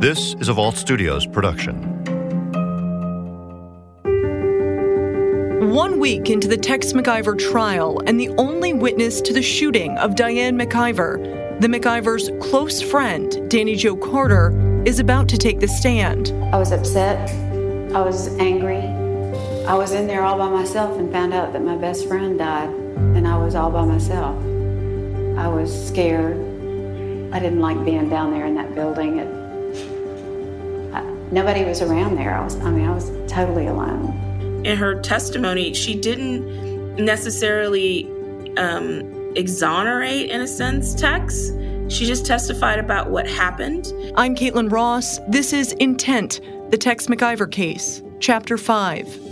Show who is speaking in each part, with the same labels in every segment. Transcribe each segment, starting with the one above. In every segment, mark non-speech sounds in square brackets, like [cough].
Speaker 1: This is a Vault Studios production.
Speaker 2: One week into the Tex McIver trial, and the only witness to the shooting of Diane McIver, the McIver's close friend, Dani Jo Carter, is about to take the stand.
Speaker 3: I was upset. I was angry. I was in there all by myself and found out that my best friend died, and I was all by myself. I was scared. I didn't like being down there in that building. It, I, nobody was around there. I was, I mean, I was totally alone.
Speaker 4: In her testimony, she didn't necessarily um, exonerate, in a sense, Tex. She just testified about what happened.
Speaker 2: I'm Caitlin Ross. This is Intent, the Tex McIver case, Chapter 5.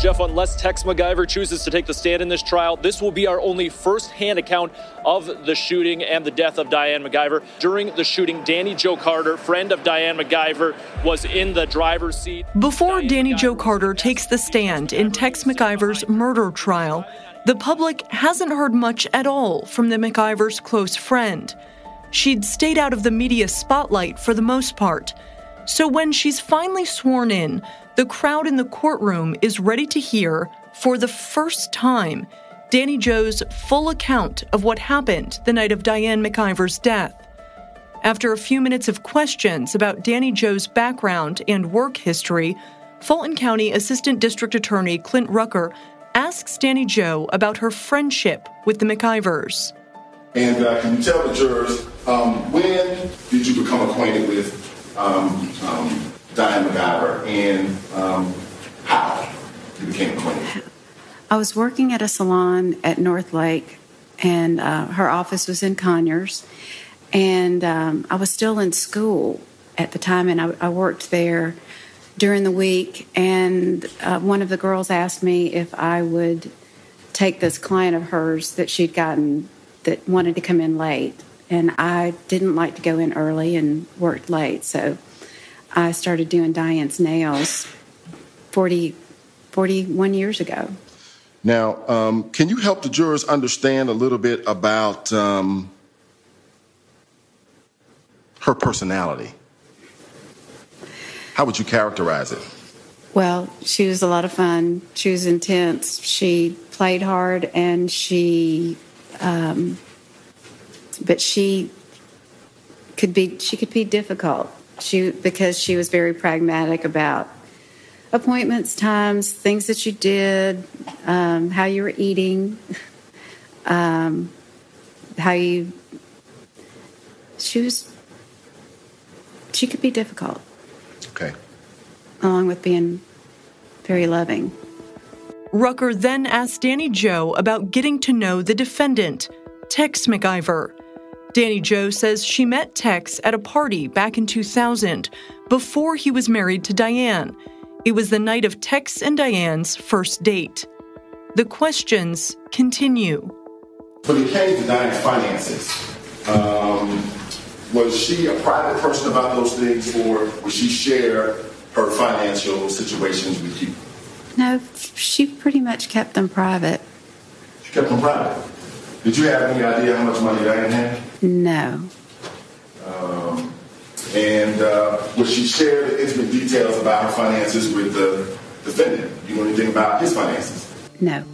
Speaker 5: Jeff, unless Tex McIver chooses to take the stand in this trial, this will be our only first-hand account of the shooting and the death of Diane McIver. During the shooting, Dani Jo Carter, friend of Diane McIver, was in the driver's seat.
Speaker 2: Before Dani Jo Carter takes the stand in Tex McIver's murder trial, the public hasn't heard much at all from the McIver's close friend. She'd stayed out of the media spotlight for the most part. So when she's finally sworn in, the crowd in the courtroom is ready to hear, for the first time, Dani Jo's full account of what happened the night of Diane McIver's death. After a few minutes of questions about Dani Jo's background and work history, Fulton County Assistant District Attorney Clint Rucker asks Dani Jo about her friendship with the McIvers.
Speaker 6: And uh, can you tell the jurors um, when did you become acquainted with um, um, Diane and um, how you became acquainted?
Speaker 3: I was working at a salon at North Lake, and uh, her office was in Conyers. And um, I was still in school at the time, and I, I worked there during the week. And uh, one of the girls asked me if I would take this client of hers that she'd gotten that wanted to come in late. And I didn't like to go in early and worked late. So I started doing Diane's nails 40, 41 years ago.
Speaker 6: Now, um, can you help the jurors understand a little bit about um, her personality? How would you characterize it?
Speaker 3: Well, she was a lot of fun. She was intense. She played hard, and she, um, but she could be she could be difficult. She because she was very pragmatic about appointments, times, things that you did, um, how you were eating, [laughs] um, how you. She was. She could be difficult.
Speaker 6: Okay.
Speaker 3: Along with being very loving.
Speaker 2: Rucker then asked Dani Jo about getting to know the defendant, Tex McIver. Dani Jo says she met Tex at a party back in 2000 before he was married to Diane. It was the night of Tex and Diane's first date. The questions continue.
Speaker 6: When it came to Diane's finances, um, was she a private person about those things, or would she share her financial situations with you?
Speaker 3: No, she pretty much kept them private.
Speaker 6: She kept them private. Did you have any idea how much money Diane had?
Speaker 3: No.
Speaker 6: Um, and uh, would she share the intimate details about her finances with the defendant? Do you know anything about his finances?
Speaker 3: No.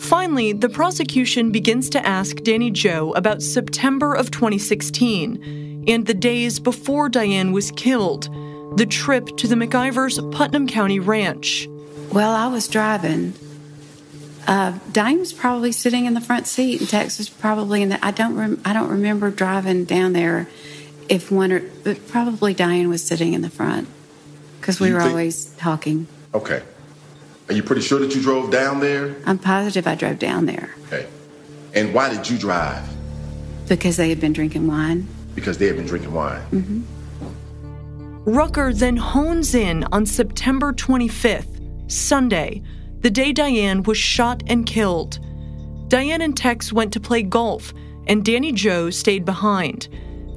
Speaker 2: Finally, the prosecution begins to ask Dani Jo about September of 2016 and the days before Diane was killed, the trip to the McIvers' Putnam County ranch.
Speaker 3: Well, I was driving. Uh, Diane was probably sitting in the front seat, and Tex was probably in the. I don't. Rem, I don't remember driving down there. If one or, but probably Diane was sitting in the front because we
Speaker 6: You
Speaker 3: were
Speaker 6: think-
Speaker 3: always talking.
Speaker 6: Okay. Are you pretty sure that you drove down there?
Speaker 3: I'm positive I drove down there
Speaker 6: Okay. And why did you drive?
Speaker 3: because they had been drinking wine.
Speaker 6: Because they had been drinking wine.
Speaker 2: mhm Rucker then hones in on September 25th, Sunday, the day Diane was shot and killed. Diane and Tex went to play golf, and Dani Jo stayed behind.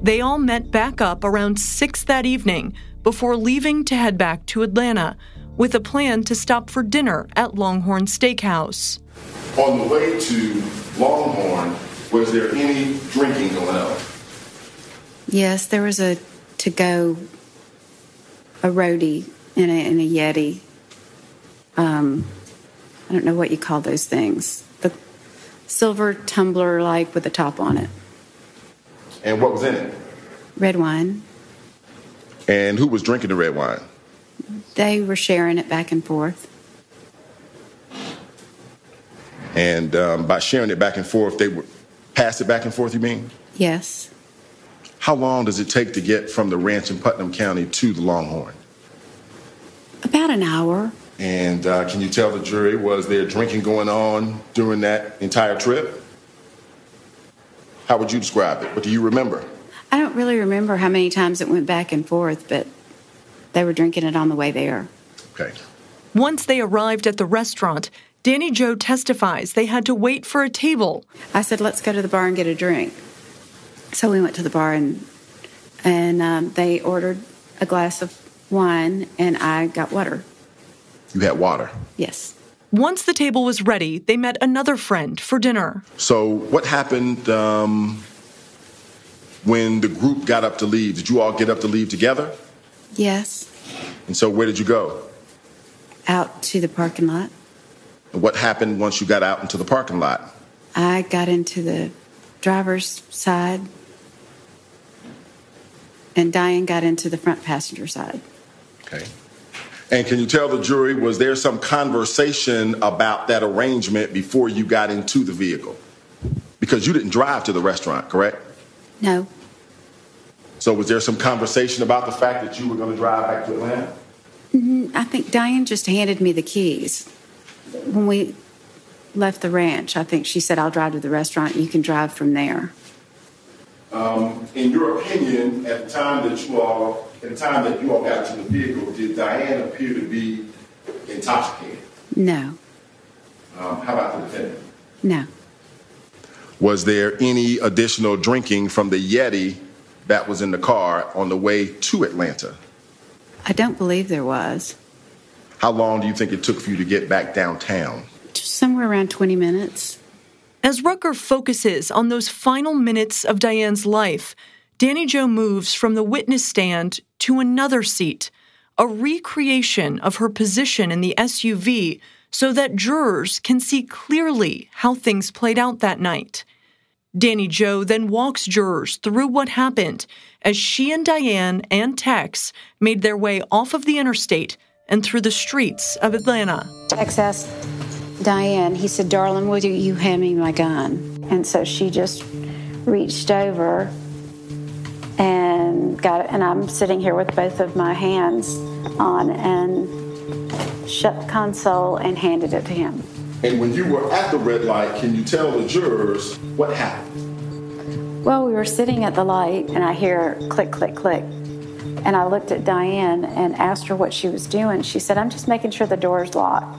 Speaker 2: They all met back up around 6 that evening before leaving to head back to Atlanta with a plan to stop for dinner at Longhorn Steakhouse.
Speaker 6: On the way to Longhorn, Was there any drinking going on?
Speaker 3: Yes, there was a to go, a roadie in a, in a Yeti. Um, I don't know what you call those things. The silver tumbler, like with a top on it.
Speaker 6: And what was in it?
Speaker 3: Red wine.
Speaker 6: And who was drinking the red wine?
Speaker 3: They were sharing it back and forth.
Speaker 6: And um, by sharing it back and forth, they would pass it back and forth, you mean?
Speaker 3: Yes.
Speaker 6: How long does it take to get from the ranch in Putnam County to the Longhorn?
Speaker 3: About an hour.
Speaker 6: And uh, can you tell the jury, was there drinking going on during that entire trip? How would you describe it? What do you remember?
Speaker 3: I don't really remember how many times it went back and forth, but they were drinking it on the way there.
Speaker 6: Okay.
Speaker 2: Once they arrived at the restaurant, Dani Jo testifies they had to wait for a table.
Speaker 3: I said, let's go to the bar and get a drink. So we went to the bar and and um, they ordered a glass of wine and I got water.
Speaker 6: You had water.
Speaker 3: Yes.
Speaker 2: Once the table was ready, they met another friend for dinner.
Speaker 6: So what happened um, when the group got up to leave? Did you all get up to leave together?
Speaker 3: Yes.
Speaker 6: And so where did you go?
Speaker 3: Out to the parking lot.
Speaker 6: And what happened once you got out into the parking lot?
Speaker 3: I got into the driver's side and Diane got into the front passenger side.
Speaker 6: Okay. And can you tell the jury, was there some conversation about that arrangement before you got into the vehicle? Because you didn't drive to the restaurant, correct?
Speaker 3: No.
Speaker 6: So was there some conversation about the fact that you were going to drive back to Atlanta?
Speaker 3: I think Diane just handed me the keys. When we left the ranch, I think she said, I'll drive to the restaurant. You can drive from there.
Speaker 6: Um, in your opinion, at the time that you all, at the time that you all got to the vehicle, did Diane appear to be intoxicated?
Speaker 3: No.
Speaker 6: Um, how about the defendant?
Speaker 3: No.
Speaker 6: Was there any additional drinking from the Yeti that was in the car on the way to Atlanta?
Speaker 3: I don't believe there was.
Speaker 6: How long do you think it took for you to get back downtown?
Speaker 3: Just somewhere around 20 minutes.
Speaker 2: As Rucker focuses on those final minutes of Diane's life, Dani Jo moves from the witness stand to another seat, a recreation of her position in the SUV so that jurors can see clearly how things played out that night. Dani Jo then walks jurors through what happened as she and Diane and Tex made their way off of the interstate and through the streets of Atlanta.
Speaker 3: Tex asked Diane, he said, Darling, will you hand me my gun? And so she just reached over and got it. And I'm sitting here with both of my hands on and shut the console and handed it to him.
Speaker 6: And when you were at the red light, can you tell the jurors what happened?
Speaker 3: Well, we were sitting at the light and I hear click, click, click. And I looked at Diane and asked her what she was doing. She said, I'm just making sure the door's locked.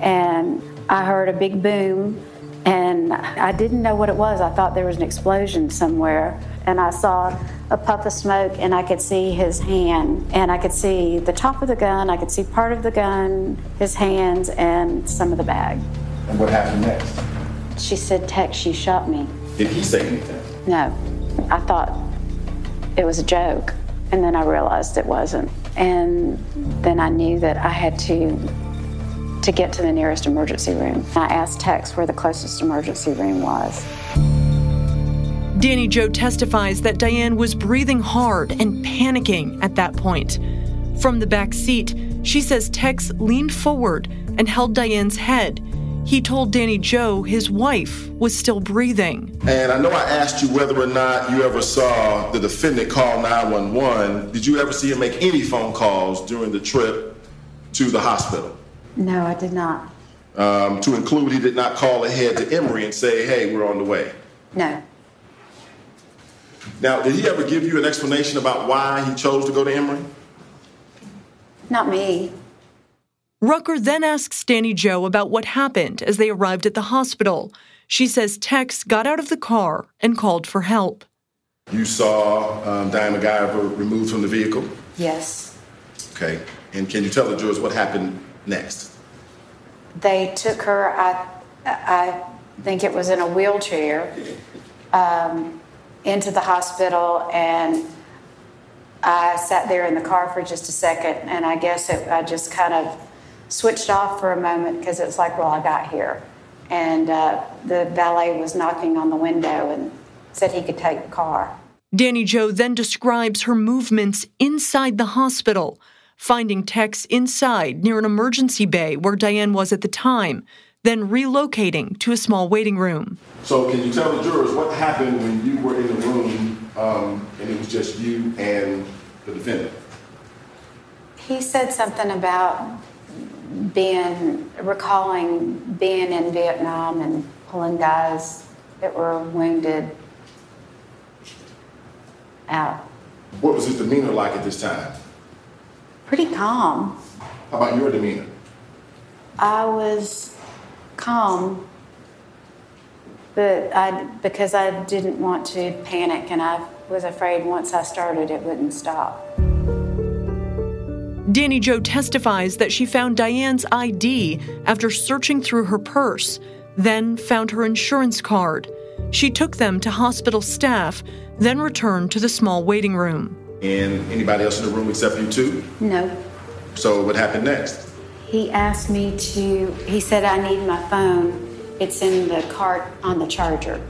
Speaker 3: And I heard a big boom and I didn't know what it was. I thought there was an explosion somewhere. And I saw a puff of smoke and I could see his hand and I could see the top of the gun, I could see part of the gun, his hands, and some of the bag.
Speaker 6: And what happened next?
Speaker 3: She said, Tex, she shot me.
Speaker 6: Did he say anything?
Speaker 3: No. I thought it was a joke. And then I realized it wasn't. And then I knew that I had to to get to the nearest emergency room. I asked Tex where the closest emergency room was.
Speaker 2: Dani Jo testifies that Diane was breathing hard and panicking at that point. From the back seat, she says Tex leaned forward and held Diane's head. He told Dani Jo his wife was still breathing.
Speaker 6: And I know I asked you whether or not you ever saw the defendant call 911. Did you ever see him make any phone calls during the trip to the hospital?
Speaker 3: No, I did not.
Speaker 6: Um, to include, he did not call ahead to Emory and say, hey, we're on the way.
Speaker 3: No.
Speaker 6: Now, did he ever give you an explanation about why he chose to go to Emory?
Speaker 3: Not me.
Speaker 2: Rucker then asks Dani Jo about what happened as they arrived at the hospital. She says Tex got out of the car and called for help.
Speaker 6: You saw um, Diane McIver removed from the vehicle?
Speaker 3: Yes.
Speaker 6: Okay. And can you tell the jurors what happened next?
Speaker 3: They took her, I, I think it was in a wheelchair, um, into the hospital, and I sat there in the car for just a second, and I guess it, I just kind of switched off for a moment because it was like, well, I got here. And uh, the valet was knocking on the window and said he could take the car.
Speaker 2: Dani Jo then describes her movements inside the hospital, finding Tex inside near an emergency bay where Diane was at the time, then relocating to a small waiting room.
Speaker 6: So, can you tell the jurors what happened when you were in the room um, and it was just you and the defendant?
Speaker 3: He said something about being, recalling being in Vietnam and pulling guys that were wounded out.
Speaker 6: What was his demeanor like at this time?
Speaker 3: Pretty calm.
Speaker 6: How about your demeanor?
Speaker 3: I was calm, but I because I didn't want to panic, and I was afraid once I started, it wouldn't stop.
Speaker 2: Dani Jo testifies that she found Diane's ID after searching through her purse, then found her insurance card. She took them to hospital staff, then returned to the small waiting room.
Speaker 6: And anybody else in the room except you two?
Speaker 3: No.
Speaker 6: So, what happened next?
Speaker 3: He asked me to, he said, I need my phone. It's in the cart on the charger.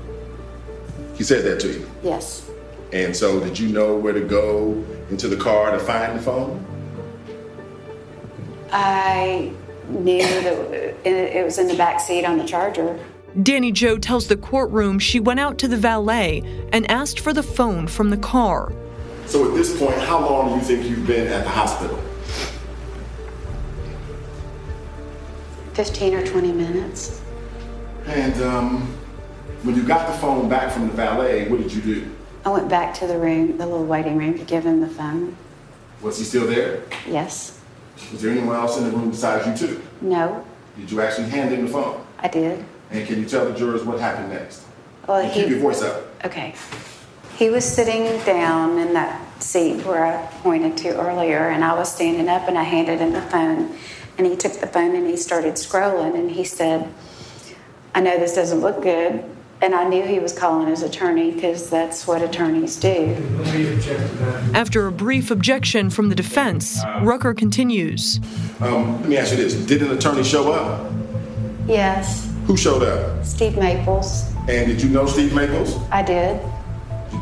Speaker 6: He said that to you?
Speaker 3: Yes.
Speaker 6: And so, did you know where to go into the car to find the phone?
Speaker 3: I knew that it was in the back seat on the charger.
Speaker 2: Dani Jo tells the courtroom she went out to the valet and asked for the phone from the car.
Speaker 6: So at this point, how long do you think you've been at the hospital?
Speaker 3: 15 or 20 minutes.
Speaker 6: And um, when you got the phone back from the valet, what did you do?
Speaker 3: I went back to the room, the little waiting room, to give him the phone.
Speaker 6: Was he still there?
Speaker 3: Yes.
Speaker 6: Was there anyone else in the room besides you two?
Speaker 3: No.
Speaker 6: Did you actually hand him the phone?
Speaker 3: I did.
Speaker 6: And can you tell the jurors what happened next?
Speaker 3: Well,
Speaker 6: and
Speaker 3: he,
Speaker 6: keep your voice up.
Speaker 3: Okay. He was sitting down in that seat where I pointed to earlier, and I was standing up and I handed him the phone. And he took the phone and he started scrolling, and he said, I know this doesn't look good. And I knew he was calling his attorney because that's what attorneys do.
Speaker 2: After a brief objection from the defense, Rucker continues.
Speaker 6: Um, let me ask you this Did an attorney show up?
Speaker 3: Yes.
Speaker 6: Who showed up?
Speaker 3: Steve Maples.
Speaker 6: And did you know Steve Maples?
Speaker 3: I did.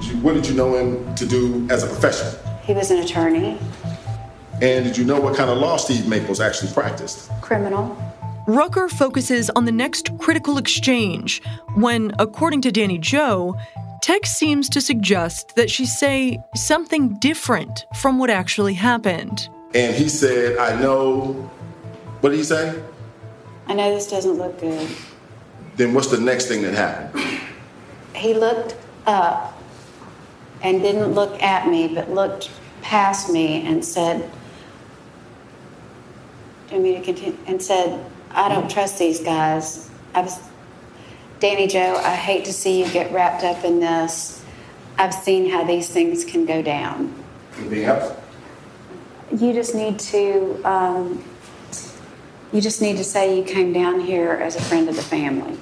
Speaker 6: Did you, what did you know him to do as a profession?
Speaker 3: He was an attorney.
Speaker 6: And did you know what kind of law Steve Maples actually practiced?
Speaker 3: Criminal.
Speaker 2: Rucker focuses on the next critical exchange when, according to Dani Jo, Tex seems to suggest that she say something different from what actually happened.
Speaker 6: And he said, I know. What did he say?
Speaker 3: I know this doesn't look good.
Speaker 6: Then what's the next thing that happened?
Speaker 3: He looked up and didn't look at me, but looked past me and said, Do you want me to continue? And said, I don't trust these guys. I was, Dani Jo, I hate to see you get wrapped up in this. I've seen how these things can go down.
Speaker 6: Anything else?
Speaker 3: You just need to, um, you just need to say you came down here as a friend of the family.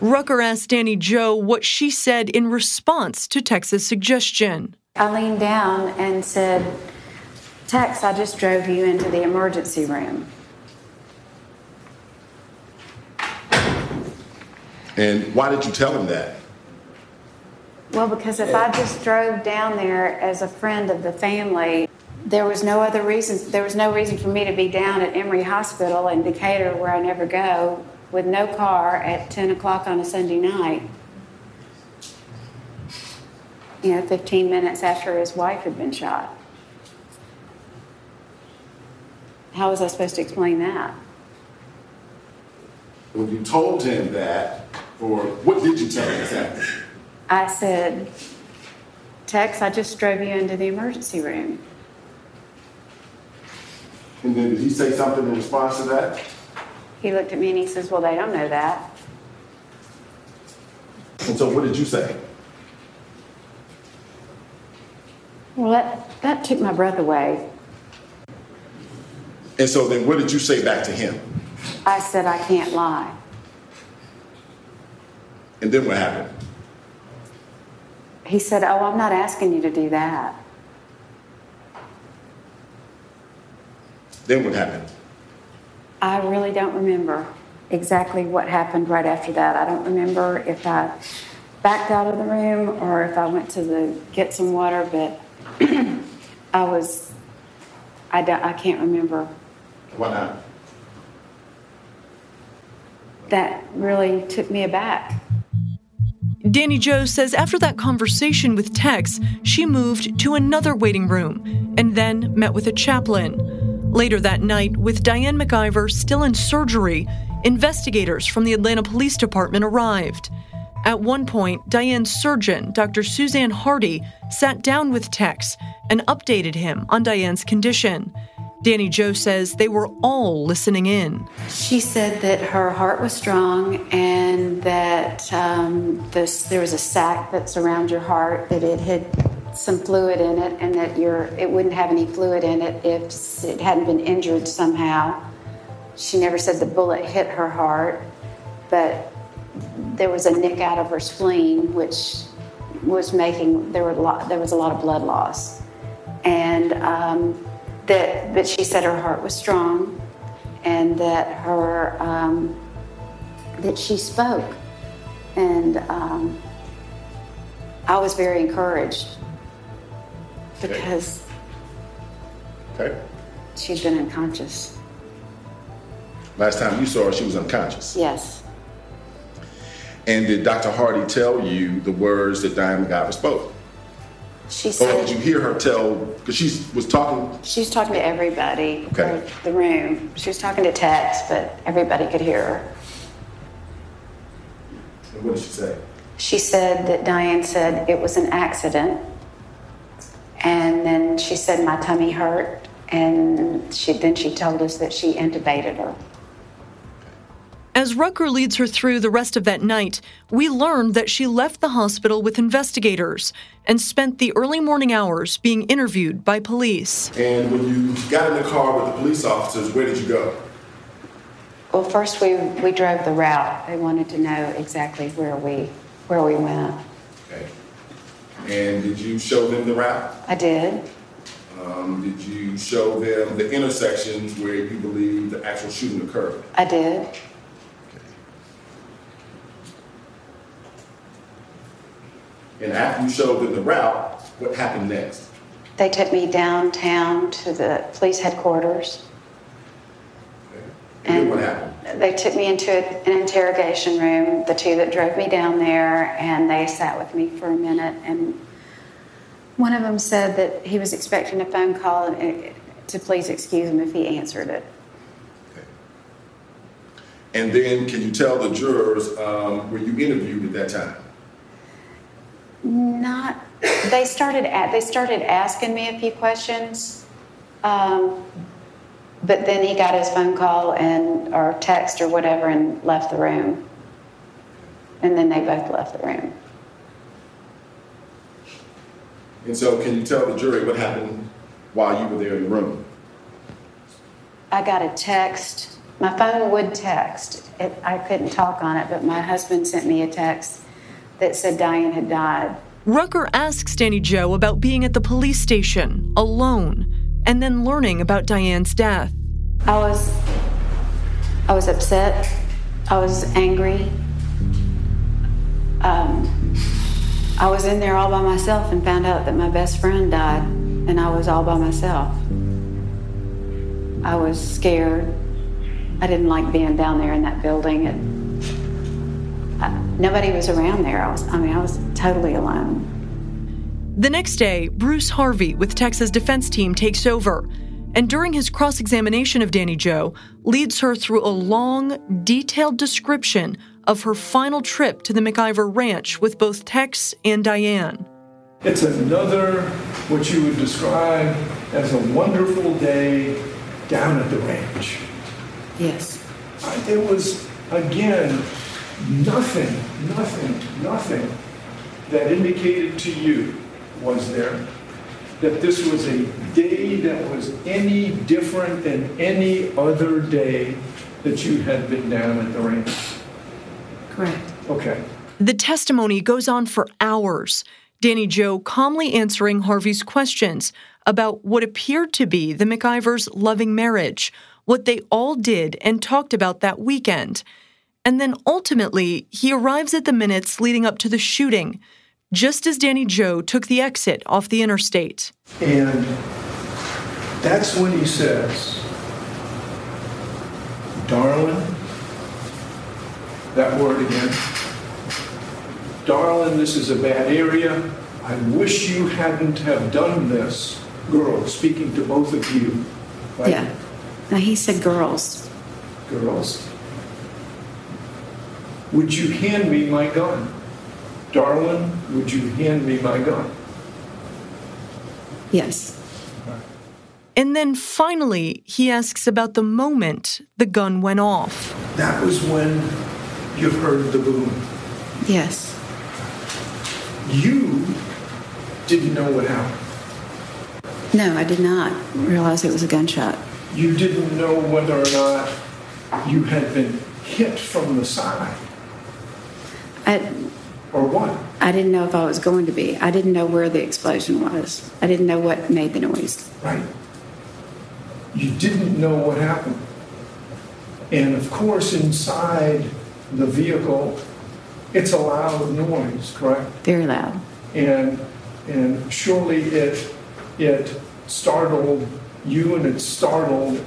Speaker 2: Rucker asked Dani Jo what she said in response to Tex's suggestion.
Speaker 3: I leaned down and said, Tex, I just drove you into the emergency room.
Speaker 6: And why did you tell him that?
Speaker 3: Well, because if I just drove down there as a friend of the family, there was no other reason. There was no reason for me to be down at Emory Hospital in Decatur, where I never go, with no car at 10 o'clock on a Sunday night. You know, 15 minutes after his wife had been shot. How was I supposed to explain that?
Speaker 6: When you told him that, or what did you tell him exactly?
Speaker 3: I said, Tex, I just drove you into the emergency room.
Speaker 6: And then did he say something in response to that?
Speaker 3: He looked at me and he says, Well, they don't know that.
Speaker 6: And so what did you say?
Speaker 3: Well, that, that took my breath away.
Speaker 6: And so then what did you say back to him?
Speaker 3: I said, I can't lie.
Speaker 6: And then what happened?
Speaker 3: he said, Oh, I'm not asking you to do that.
Speaker 6: Then what happened?
Speaker 3: I really don't remember exactly what happened right after that. I don't remember if I backed out of the room or if I went to the get some water, but [clears throat] I was, I, don't- I can't remember.
Speaker 6: Why not?
Speaker 3: That really took me aback.
Speaker 2: Dani Jo says after that conversation with Tex, she moved to another waiting room and then met with a chaplain. Later that night, with Diane McIver still in surgery, investigators from the Atlanta Police Department arrived. At one point, Diane's surgeon, Dr. Suzanne Hardy, sat down with Tex and updated him on Diane's condition. Dani Jo says they were all listening in.
Speaker 3: She said that her heart was strong and that um, this, there was a sac that's around your heart, that it had some fluid in it, and that your, it wouldn't have any fluid in it if it hadn't been injured somehow. She never said the bullet hit her heart, but there was a nick out of her spleen, which was making there were a lot, there was a lot of blood loss, and um, that but she said her heart was strong, and that her um, that she spoke, and um, I was very encouraged because
Speaker 6: Okay.
Speaker 3: she'd been unconscious.
Speaker 6: Last time you saw her, she was unconscious.
Speaker 3: Yes,
Speaker 6: And did Dr. Hardy tell you the words that Diane McIver spoke?
Speaker 3: she said.
Speaker 6: Or did you hear her tell, because she was talking,
Speaker 3: She was talking to everybody
Speaker 6: Okay.
Speaker 3: in the room. She was talking to Tex, but everybody could hear her.
Speaker 6: and what did she say?
Speaker 3: She said that Diane said it was an accident. And then she said my tummy hurt. And she, then she told us that she intubated her.
Speaker 2: As Rucker leads her through the rest of that night, we learn that she left the hospital with investigators and spent the early morning hours being interviewed by police.
Speaker 6: And when you got in the car with the police officers, where did you go?
Speaker 3: Well, first we, we drove the route. They wanted to know exactly where we, where we went.
Speaker 6: And did you show them the route?
Speaker 3: I did.
Speaker 6: Um, did you show them the intersections where you believe the actual shooting occurred?
Speaker 3: I did.
Speaker 6: And after you showed them the route, what happened next?
Speaker 3: They took me downtown to the police headquarters.
Speaker 6: Okay. And then what happened?
Speaker 3: They took me into an interrogation room, the two that drove me down there, and they sat with me for a minute. And one of them said that he was expecting a phone call to please excuse him if he answered it.
Speaker 6: Okay. And then can you tell the jurors, um, were you interviewed at that time?
Speaker 3: Not. They started at. They started asking me a few questions, um, but then he got his phone call and or text or whatever and left the room. And then they both left the room.
Speaker 6: And so can you tell the jury what happened while you were there in the room?
Speaker 3: I got a text. My phone would text. It, I couldn't talk on it, but my husband sent me a text that said Diane had died.
Speaker 2: Rucker asks Dani Jo about being at the police station alone and then learning about Diane's death.
Speaker 3: I was I was upset. I was angry. Um, I was in there all by myself and found out that my best friend died, and I was all by myself. I was scared. I didn't like being down there in that building. It, I, nobody was around there. I was, I mean, I was totally alone.
Speaker 2: The next day, Bruce Harvey with Tex's defense team takes over, and during his cross examination of Dani Jo, leads her through a long, detailed description of her final trip to the McIver Ranch with both Tex and Diane.
Speaker 7: It's another, what you would describe as a wonderful day down at the ranch.
Speaker 3: Yes.
Speaker 7: I- There was, again, nothing, nothing, nothing that indicated to you, was there, that this was a day that was any different than any other day that you had been down at the ranch?
Speaker 3: Correct.
Speaker 7: Okay.
Speaker 2: The testimony goes on for hours. Dani Jo calmly answering Harvey's questions about what appeared to be the McIvers' loving marriage, what they all did and talked about that weekend. And then ultimately, he arrives at the minutes leading up to the shooting, just as Dani Jo took the exit off the interstate.
Speaker 7: And that's when he says, Darling, that word again. Darling, this is a bad area. I wish you hadn't have done this. Girl, speaking to both of you. Right?
Speaker 3: Yeah. Now he said girls.
Speaker 7: Girls. Would you hand me my gun? Darling, would you hand me my gun?
Speaker 3: Yes.
Speaker 2: And then finally, he asks about the moment the gun went off.
Speaker 7: That was when you heard the boom.
Speaker 3: Yes.
Speaker 7: You didn't know what happened.
Speaker 3: No, I did not realize it was a gunshot.
Speaker 7: You didn't know whether or not you had been hit from the side
Speaker 3: I,
Speaker 7: or what.
Speaker 3: I didn't know if I was going to be. I didn't know where the explosion was. I didn't know what made the noise.
Speaker 7: Right. You didn't know what happened. And of course, inside the vehicle, it's a loud noise, correct?
Speaker 3: Very loud.
Speaker 7: And and surely it it startled you and it startled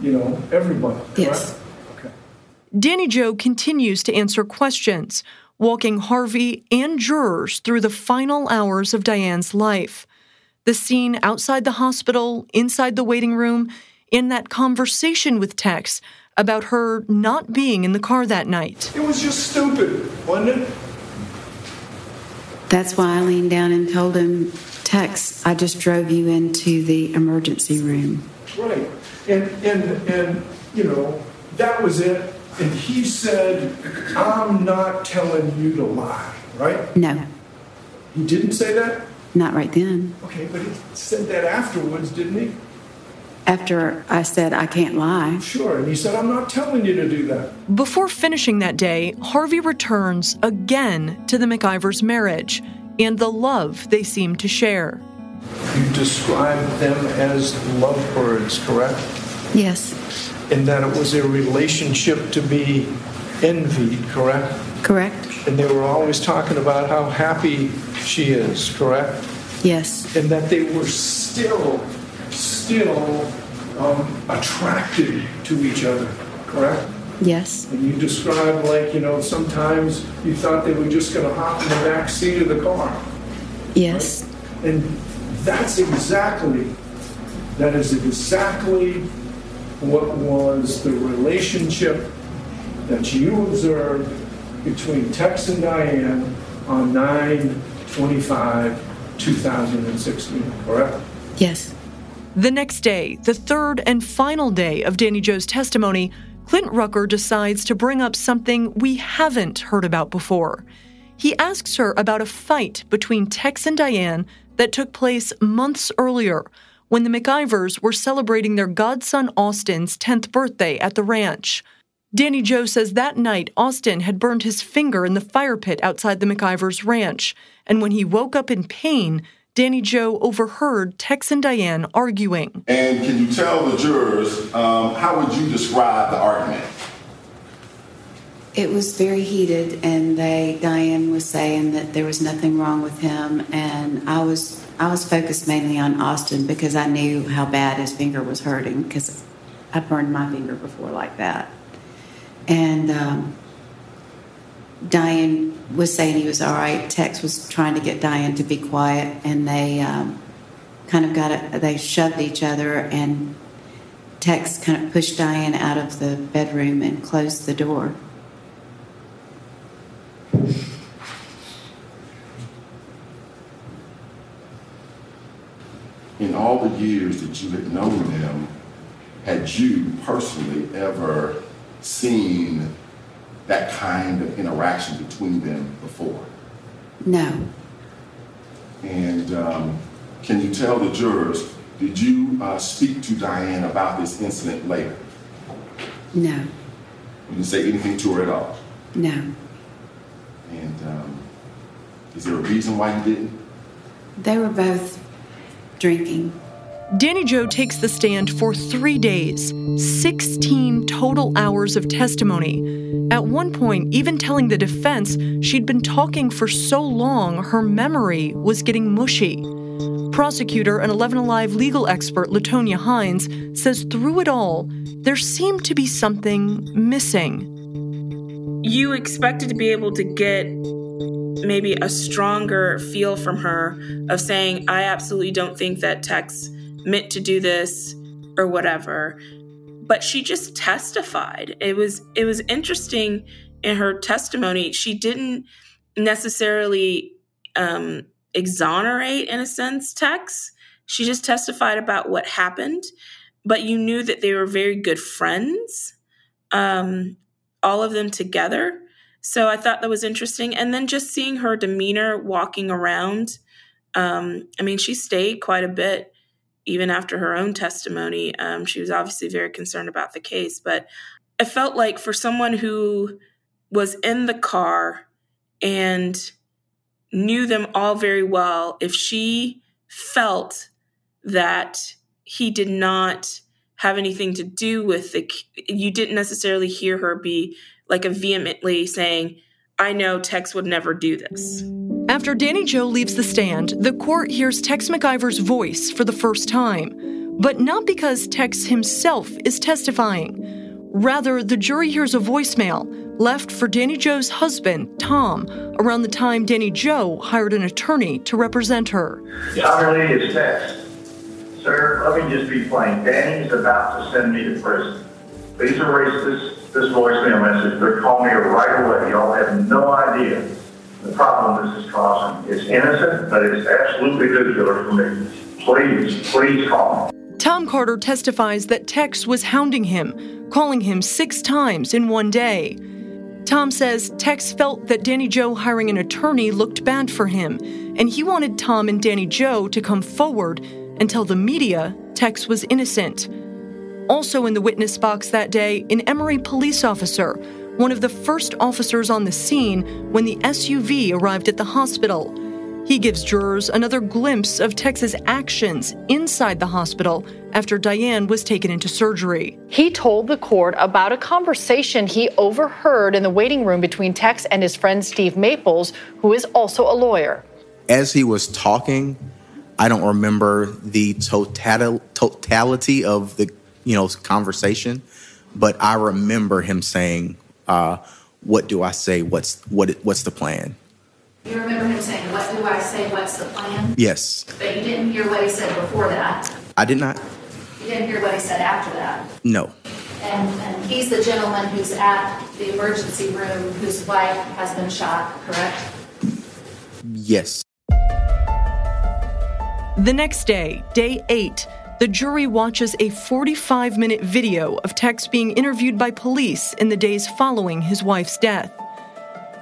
Speaker 7: you know everybody, correct?
Speaker 3: Yes.
Speaker 7: Okay.
Speaker 2: Dani Jo continues to answer questions, walking Harvey and jurors through the final hours of Diane's life. The scene outside the hospital, inside the waiting room, in that conversation with Tex about her not being in the car that night.
Speaker 7: It was just stupid, wasn't it?
Speaker 3: That's why I leaned down and told him, Tex, I just drove you into the emergency room.
Speaker 7: Right. And and and you know, that was it. And he said, I'm not telling you to lie, right?
Speaker 3: No,
Speaker 7: He didn't say that?
Speaker 3: not right then.
Speaker 7: Okay, but he said that afterwards, didn't he?
Speaker 3: After I said I can't lie.
Speaker 7: Sure. And he said, I'm not telling you to do that.
Speaker 2: Before finishing that day, Harvey returns again to the McIvers' marriage and the love they seem to share.
Speaker 7: You described them as lovebirds, correct?
Speaker 3: Yes,
Speaker 7: And that it was a relationship to be envied, correct?
Speaker 3: correct?
Speaker 7: And they were always talking about how happy she is, correct?
Speaker 3: Yes,
Speaker 7: And that they were still, still um, attracted to each other, correct?
Speaker 3: yes,
Speaker 7: And you described like, you know, sometimes you thought they were just going to hop in the back seat of the car.
Speaker 3: yes,
Speaker 7: And that's exactly, that is exactly what was the relationship that you observed between Tex and Diane on 9 25 2016, correct?
Speaker 3: yes.
Speaker 2: The next day, the third and final day of Dani Jo's testimony, Clint Rucker decides to bring up something we haven't heard about before. He asks her about a fight between Tex and Diane that took place months earlier when the McIvers were celebrating their godson Austin's 10th birthday at the ranch. Dani Jo says that night Austin had burned his finger in the fire pit outside the McIvers ranch, and when he woke up in pain, Dani Jo overheard Tex and Diane arguing.
Speaker 6: And can you tell the jurors um, how would you describe the argument?
Speaker 3: It was very heated, and they Diane was saying that there was nothing wrong with him, and I was I was focused mainly on Austin because I knew how bad his finger was hurting because I burned my finger before like that, and um, Diane was saying he was all right. Tex was trying to get Diane to be quiet, and they um, kind of got it. They shoved each other, and Tex kind of pushed Diane out of the bedroom and closed the door.
Speaker 6: In all the years that you had known them, had you personally ever seen that kind of interaction between them before?
Speaker 3: No,
Speaker 6: And um, can you tell the jurors, did you uh, speak to Diane about this incident later?
Speaker 3: no,
Speaker 6: You didn't say anything to her at all?
Speaker 3: no.
Speaker 6: And um, Is there a reason why you didn't?
Speaker 3: They were both drinking.
Speaker 2: Dani Jo takes the stand for three days, 16 total hours of testimony. At one point, even telling the defense she'd been talking for so long her memory was getting mushy. Prosecutor and 11 Alive legal expert Latonia Hines says through it all, there seemed to be something missing.
Speaker 4: You expected to be able to get maybe a stronger feel from her of saying, I absolutely don't think that Tex meant to do this or whatever. But she just testified. It was it was interesting in her testimony. She didn't necessarily um, exonerate, in a sense, Tex. She just testified about what happened, but you knew that they were very good friends, um, all of them together. So I thought that was interesting. And then just seeing her demeanor walking around. Um, I mean, she stayed quite a bit even after her own testimony. Um, she was obviously very concerned about the case. But I felt like for someone who was in the car and knew them all very well, if she felt that he did not have anything to do with the, you didn't necessarily hear her be like a vehemently saying, I know Tex would never do this.
Speaker 2: After Dani Jo leaves the stand, the court hears Tex McIver's voice for the first time, but not because Tex himself is testifying. Rather, the jury hears a voicemail left for Dani Jo's husband, Tom, around the time Dani Jo hired an attorney to represent her.
Speaker 8: Tommy Lee is Tex. Sir, let me just be plain. Dani's about to send me to prison. Please erase this this voicemail message, but call me right away. Y'all have no idea the problem this is causing. It's innocent, but it's absolutely nuclear for me. Please, please call me.
Speaker 2: Tom Carter testifies that Tex was hounding him, calling him six times in one day. Tom says Tex felt that Dani Jo hiring an attorney looked bad for him, and he wanted Tom and Dani Jo to come forward and tell the media Tex was innocent. Also in the witness box that day, an Emory police officer, one of the first officers on the scene when the SUV arrived at the hospital. He gives jurors another glimpse of Tex's actions inside the hospital after Diane was taken into surgery.
Speaker 9: He told the court about a conversation he overheard in the waiting room between Tex and his friend Steve Maples, who is also a lawyer.
Speaker 10: As he was talking, I don't remember the total, totality of the you know conversation, but I remember him saying, uh, "What do I say? What's what? What's the plan?"
Speaker 11: You remember him saying, "What do I say? What's the plan?"
Speaker 10: Yes.
Speaker 11: But you didn't hear what he said before that.
Speaker 10: I did not.
Speaker 11: You didn't hear what he said after that.
Speaker 10: No.
Speaker 11: And, and he's the gentleman who's at the emergency room whose wife has been shot, correct?
Speaker 10: Yes.
Speaker 2: The next day, day eight, the jury watches a 45 minute video of Tex being interviewed by police in the days following his wife's death.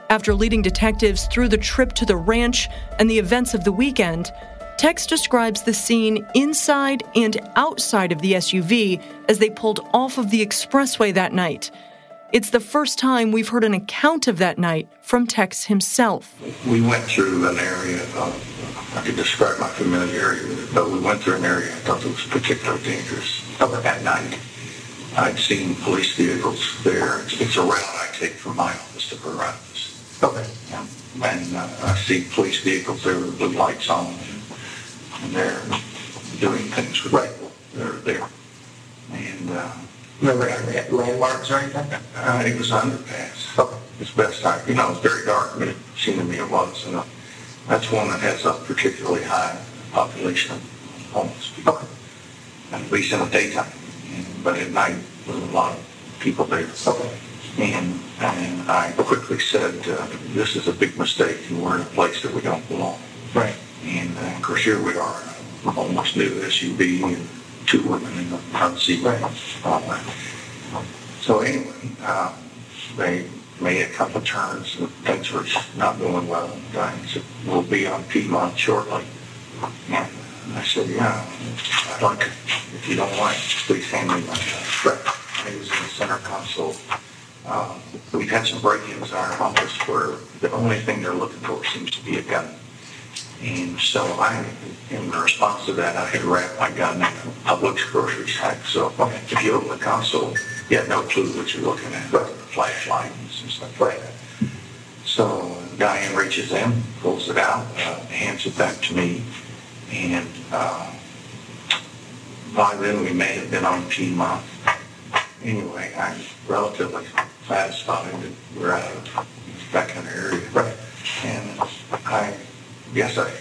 Speaker 2: After leading detectives through the trip to the ranch and the events of the weekend, Tex describes the scene inside and outside of the SUV as they pulled off of the expressway that night. It's the first time we've heard an account of that night from Tex himself.
Speaker 12: We went through an area of I could describe my familiarity with it, but we went through an area I thought that was particularly dangerous at night. I'd seen police vehicles there. It's, it's a route I take from my office to her office. Okay. And uh, I see police vehicles there with blue lights on, and they're doing things with right. people. They're there. And uh,
Speaker 13: remember any landmarks or anything?
Speaker 12: Uh, it was underpass. Okay. As best I, you know, it was very dark, but it seemed to me it was. And, uh, that's one that has a particularly high population of homeless people, at least in the daytime. But at night, there's a lot of people there. And, and I quickly said, uh, this is a big mistake and we're in a place that we don't belong.
Speaker 13: Right.
Speaker 12: And uh, of course, here we are, almost new SUV and two women in the front seat.
Speaker 13: Right.
Speaker 12: Uh, so anyway, uh, they made a couple of turns and things were not going well. And said, we'll be on Piedmont shortly. And I said, yeah, I'd like, if you don't mind, please hand me my uh, He was in the center console um, we've had some break-ins in our office where the only thing they're looking for seems to be a gun. And so I, in response to that, I had wrapped my gun in a Publix grocery sack. So if you open the console, you have no clue what you're looking at, but flashlight and stuff like that. So Diane reaches in, pulls it out, uh, hands it back to me, and uh, by then we may have been on Piedmont. Anyway, I'm relatively satisfied that we're out of that kind of area. Right. And I guess I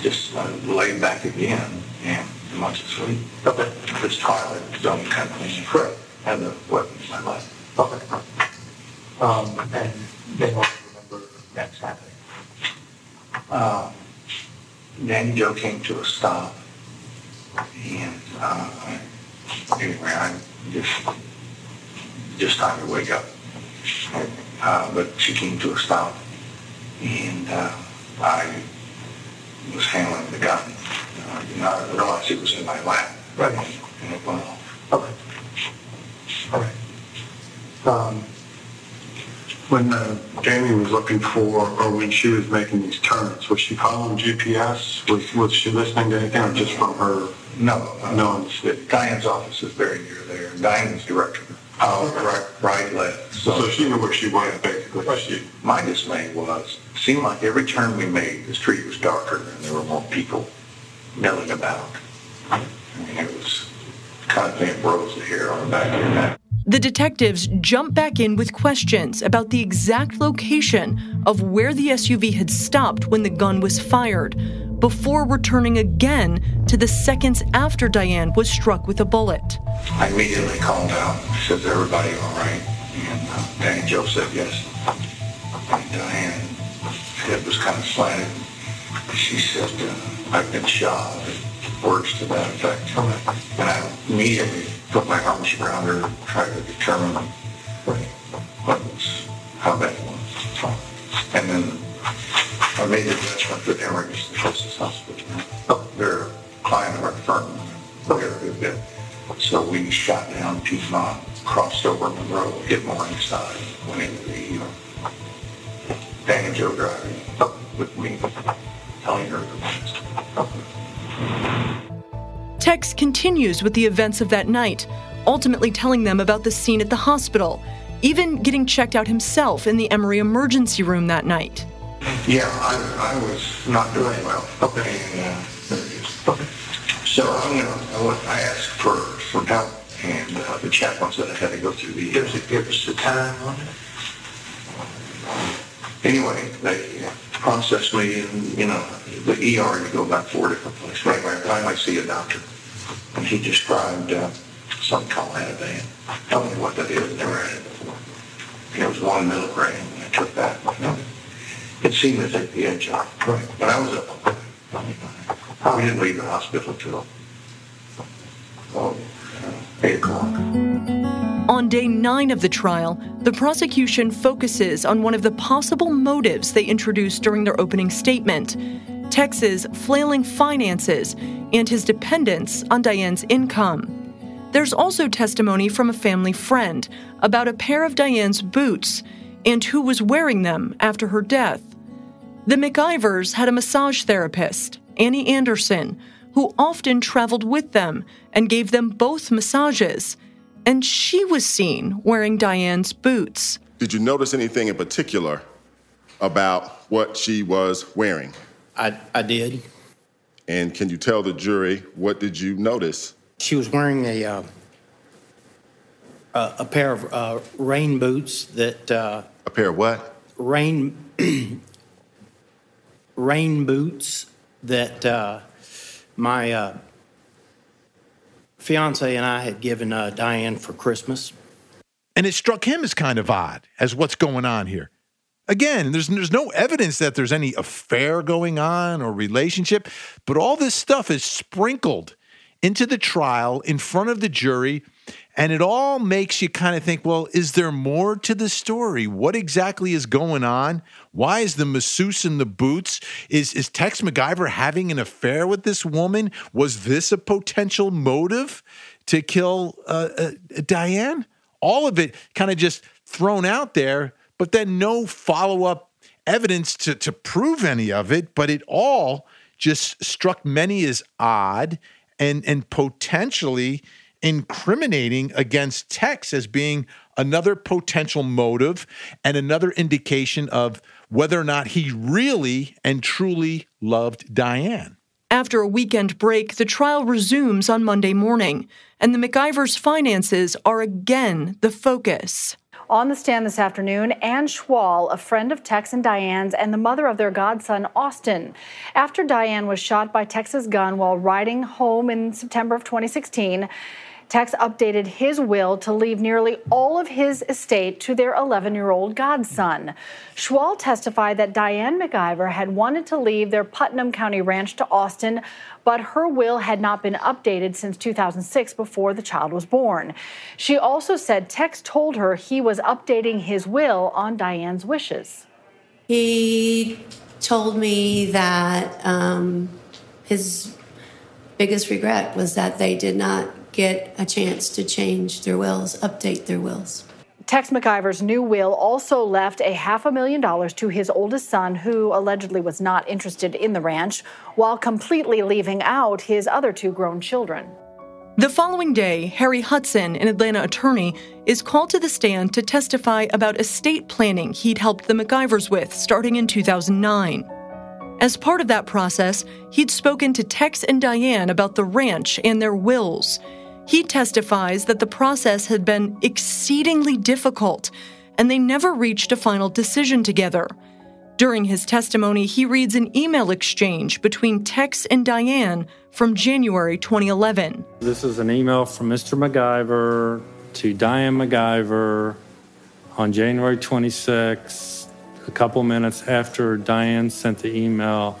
Speaker 12: just uh, laid back again and went to sleep. Okay. This twilight zone kind of thing. Correct. And the weapon in my lap.
Speaker 13: Okay. Um, and they you remember that's happening?
Speaker 12: Uh, Dani Jo came to a stop, and uh, anyway, I just just time to wake up. Uh, but she came to a stop, and uh, I was handling the gun. Uh, you know, I realized it was in my lap,
Speaker 13: Right.
Speaker 12: and it went off.
Speaker 13: Okay. All right. Um,
Speaker 14: When uh, Jamie was looking for, or when she was making these turns, was she following GPS? Was, was she listening to anything or just from her
Speaker 12: No, uh,
Speaker 14: knowledge?
Speaker 12: Diane's office is very near there. Diane's director. Oh, right, right, left.
Speaker 14: So she knew where she was basically. She,
Speaker 12: My dismay was, it seemed like every turn we made, the street was darker and there were more people milling about. I mean, it was kind of that rose hair on the back of your neck.
Speaker 2: The detectives jump back in with questions about the exact location of where the SUV had stopped when the gun was fired, before returning again to the seconds after Diane was struck with a bullet.
Speaker 12: I immediately called out, says, everybody all right? And uh, Dani Jo said yes. And Diane head was kind of slanted. She said, uh, I've been shot. Words to that effect. And I immediately put my arms around her, tried to determine what was, how bad it was. And then I made the judgment that Emory was the closest hospital. Oh, they're a client of our firm. They're a good bit. So we shot down Piedmont, crossed over Monroe, hit Morningside, went into the uh, driving up with me, telling her the
Speaker 2: Tex continues with the events of that night, ultimately telling them about the scene at the hospital, even getting checked out himself in the Emory emergency room that night.
Speaker 12: Yeah, I, I was not doing well. Okay. Uh, it. Okay. So I'm gonna, I asked for some help, and uh, the chaplain said I had to go through the. Give us the time on it. Anyway, they uh, processed me, and you know, the ER you go back four different places. Anyway, I finally see a doctor, and he described uh, something called Ativan. Tell me what that is. Never had it before. It was one milligram, I took that. It seemed to take the edge off. Right. But I was up. We didn't leave the hospital till oh, uh, eight o'clock.
Speaker 2: On day nine of the trial, the prosecution focuses on one of the possible motives they introduced during their opening statement Tex's flailing finances and his dependence on Diane's income. There's also testimony from a family friend about a pair of Diane's boots and who was wearing them after her death. The McIvers had a massage therapist, Annie Anderson, who often traveled with them and gave them both massages. And she was seen wearing Diane's boots.
Speaker 6: Did you notice anything in particular about what she was wearing?
Speaker 15: I, I did.
Speaker 6: And can you tell the jury what did you notice?
Speaker 15: She was wearing a uh, a, a pair of uh, rain boots that uh,
Speaker 6: A pair of what?
Speaker 15: rain [clears throat] rain boots that uh, my uh, fiance and I had given uh, Diane for Christmas.
Speaker 16: And it struck him as kind of odd as what's going on here. Again, there's there's no evidence that there's any affair going on or relationship, but all this stuff is sprinkled into the trial in front of the jury, and it all makes you kind of think, well, is there more to the story? What exactly is going on? Why is the masseuse in the boots? Is is Tex McIver having an affair with this woman? Was this a potential motive to kill uh, uh, Diane? All of it kind of just thrown out there, but then no follow up evidence to, to prove any of it. But it all just struck many as odd and, and potentially incriminating against Tex as being another potential motive and another indication of whether or not he really and truly loved Diane.
Speaker 2: After a weekend break, the trial resumes on Monday morning, and the McIvers' finances are again the focus.
Speaker 9: On the stand this afternoon, Ann Schwal, a friend of Tex and Diane's and the mother of their godson, Austin. After Diane was shot by Tex's gun while riding home in September of 2016, Tex updated his will to leave nearly all of his estate to their 11 year old godson. Schwal testified that Diane McIver had wanted to leave their Putnam County ranch to Austin, but her will had not been updated since 2006 before the child was born. She also said Tex told her he was updating his will on Diane's wishes.
Speaker 17: He told me that um, his biggest regret was that they did not get a chance to change their wills, update their wills.
Speaker 9: Tex McIver's new will also left a half a million dollars to his oldest son, who allegedly was not interested in the ranch, while completely leaving out his other two grown children.
Speaker 2: The following day, Harry Hudson, an Atlanta attorney, is called to the stand to testify about estate planning he'd helped the McIvers with starting in 2009. As part of that process, he'd spoken to Tex and Diane about the ranch and their wills. He testifies that the process had been exceedingly difficult and they never reached a final decision together. During his testimony, he reads an email exchange between Tex and Diane from January 2011.
Speaker 18: This is an email from Mr. McIver to Diane McIver on January 26, a couple minutes after Diane sent the email.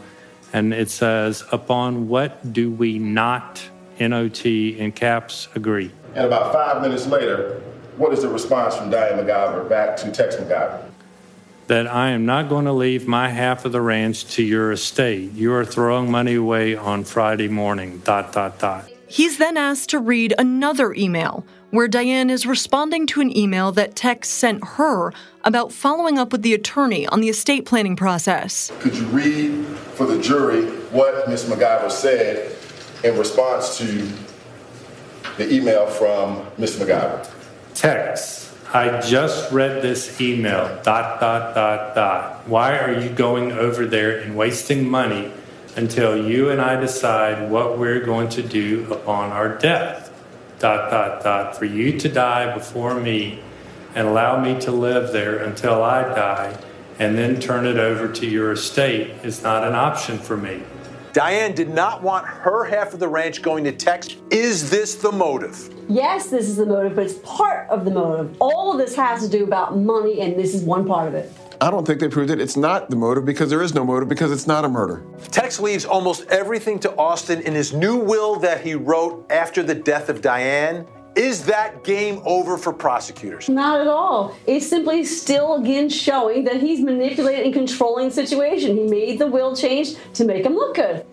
Speaker 18: And it says, Upon what do we not NOT, and CAPS agree.
Speaker 6: And about five minutes later, what is the response from Diane McIver back to Tex McIver?
Speaker 18: That I am not going to leave my half of the ranch to your estate. You are throwing money away on Friday morning, dot, dot, dot.
Speaker 2: He's then asked to read another email where Diane is responding to an email that Tex sent her about following up with the attorney on the estate planning process.
Speaker 6: Could you read for the jury what Ms. McIver said in response to the email from Mr. McIver.
Speaker 18: Tex. I just read this email. Dot, dot, dot, dot. Why are you going over there and wasting money until you and I decide what we're going to do upon our death? Dot, dot, dot. For you to die before me and allow me to live there until I die and then turn it over to your estate is not an option for me.
Speaker 19: Diane did not want her half of the ranch going to Tex. Is this the motive?
Speaker 20: Yes, this is the motive, but it's part of the motive. All of this has to do about money, and this is one part of it.
Speaker 21: I don't think they proved it. It's not the motive because there is no motive because it's not a murder.
Speaker 19: Tex leaves almost everything to Austin in his new will that he wrote after the death of Diane. Is that game over for prosecutors?
Speaker 20: Not at all. It's simply still again showing that he's manipulating and controlling the situation. He made the will change to make him look good.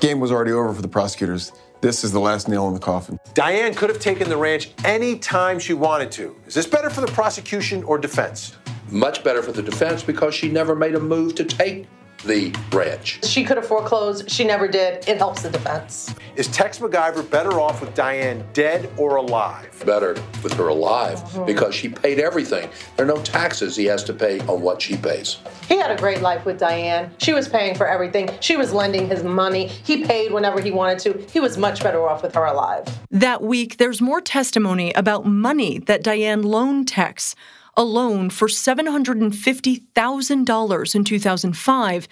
Speaker 21: Game was already over for the prosecutors. This is the last nail in the coffin.
Speaker 19: Diane could have taken the ranch any time she wanted to. Is this better for the prosecution or defense?
Speaker 22: Much better for the defense because she never made a move to take the ranch.
Speaker 23: She could have foreclosed. She never did. It helps the defense.
Speaker 19: Is Tex McIver better off with Diane dead or alive?
Speaker 22: Better with her alive mm-hmm. because she paid everything. There are no taxes he has to pay on what she pays.
Speaker 23: He had a great life with Diane. She was paying for everything. She was lending his money. He paid whenever he wanted to. He was much better off with her alive.
Speaker 2: That week, there's more testimony about money that Diane loaned Tex a loan for $750,000 in 2005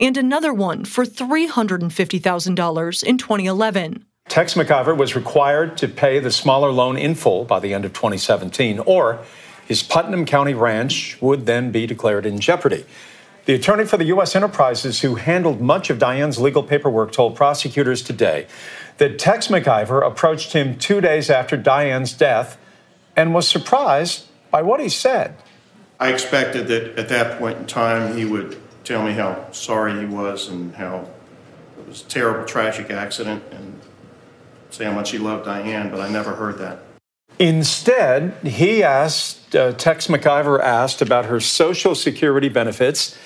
Speaker 2: and another one for $350,000 in 2011.
Speaker 24: Tex McIver was required to pay the smaller loan in full by the end of 2017, or his Putnam County ranch would then be declared in jeopardy. The attorney for the U.S. Enterprises, who handled much of Diane's legal paperwork, told prosecutors today that Tex McIver approached him two days after Diane's death and was surprised by what he said.
Speaker 14: I expected that at that point in time he would tell me how sorry he was and how it was a terrible, tragic accident and say how much he loved Diane, but I never heard that.
Speaker 24: Instead, he asked, uh, Tex McIver asked about her Social Security benefits,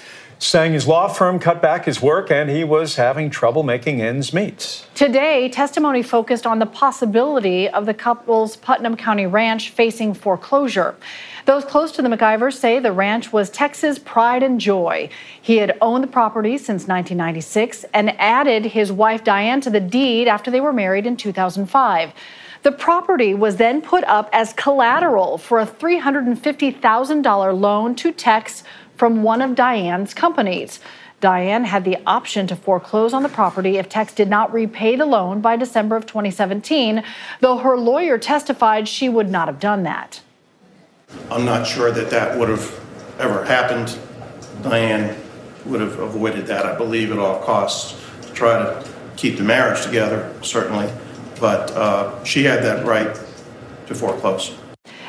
Speaker 24: saying his law firm cut back his work and he was having trouble making ends meet.
Speaker 9: Today, testimony focused on the possibility of the couple's Putnam County ranch facing foreclosure. Those close to the McIvers say the ranch was Tex's pride and joy. He had owned the property since 1996 and added his wife Diane to the deed after they were married in 2005. The property was then put up as collateral for a $350,000 loan to Tex from one of Diane's companies. Diane had the option to foreclose on the property if Tex did not repay the loan by December of 2017, though her lawyer testified she would not have done that.
Speaker 25: I'm not sure that that would have ever happened. Diane would have avoided that, I believe, at all costs to try to keep the marriage together, certainly. But uh, she had that right to foreclose.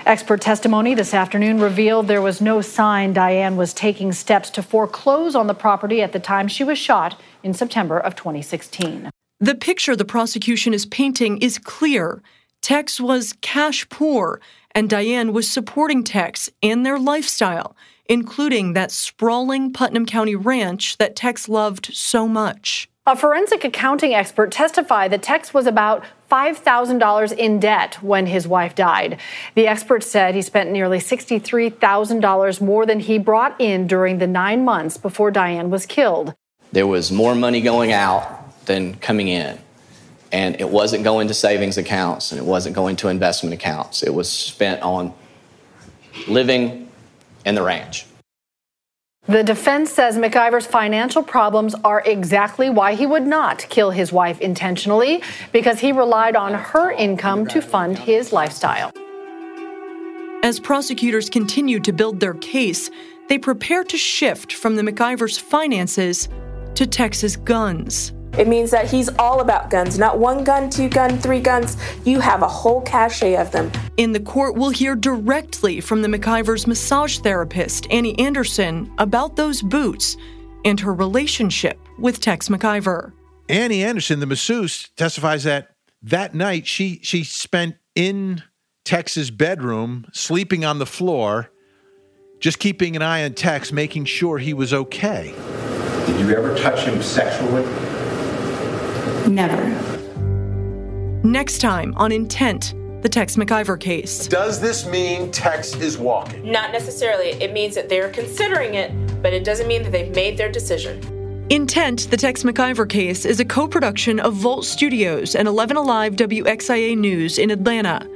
Speaker 9: Expert testimony this afternoon revealed there was no sign Diane was taking steps to foreclose on the property at the time she was shot in September of 2016.
Speaker 2: The picture the prosecution is painting is clear. Tex was cash poor, and Diane was supporting Tex and their lifestyle, including that sprawling Putnam County ranch that Tex loved so much.
Speaker 9: A forensic accounting expert testified that Tex was about $5,000 in debt when his wife died. The expert said he spent nearly $63,000 more than he brought in during the nine months before Diane was killed.
Speaker 26: There was more money going out than coming in. And it wasn't going to savings accounts and it wasn't going to investment accounts. It was spent on living in the ranch.
Speaker 9: The defense says McIver's financial problems are exactly why he would not kill his wife intentionally, because he relied on her income to fund his lifestyle.
Speaker 2: As prosecutors continue to build their case, they prepare to shift from the McIver's finances to Tex's guns.
Speaker 4: It means that he's all about guns, not one gun, two gun, three guns. You have a whole cache of them.
Speaker 2: In the court, we'll hear directly from the McIver's massage therapist, Annie Anderson, about those boots and her relationship with Tex McIver.
Speaker 16: Annie Anderson, the masseuse, testifies that that night she she spent in Tex's bedroom, sleeping on the floor, just keeping an eye on Tex, making sure he was okay.
Speaker 27: Did you ever touch him sexually?
Speaker 28: Never.
Speaker 2: Next time on Intent, the Tex McIver case.
Speaker 19: Does this mean Tex is walking?
Speaker 4: Not necessarily. It means that they're considering it, but it doesn't mean that they've made their decision.
Speaker 2: Intent, the Tex McIver case, is a co production of Volt Studios and 11 Alive WXIA News in Atlanta.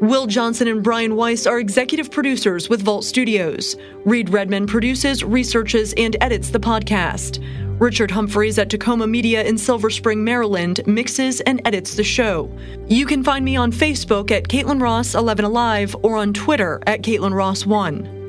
Speaker 2: Will Johnson and Brian Weiss are executive producers with Volt Studios. Reed Redman produces, researches, and edits the podcast. Richard Humphreys at Tacoma Media in Silver Spring, Maryland, mixes and edits the show. You can find me on Facebook at Caitlin Ross 11 Alive or on Twitter at Caitlin Ross 1.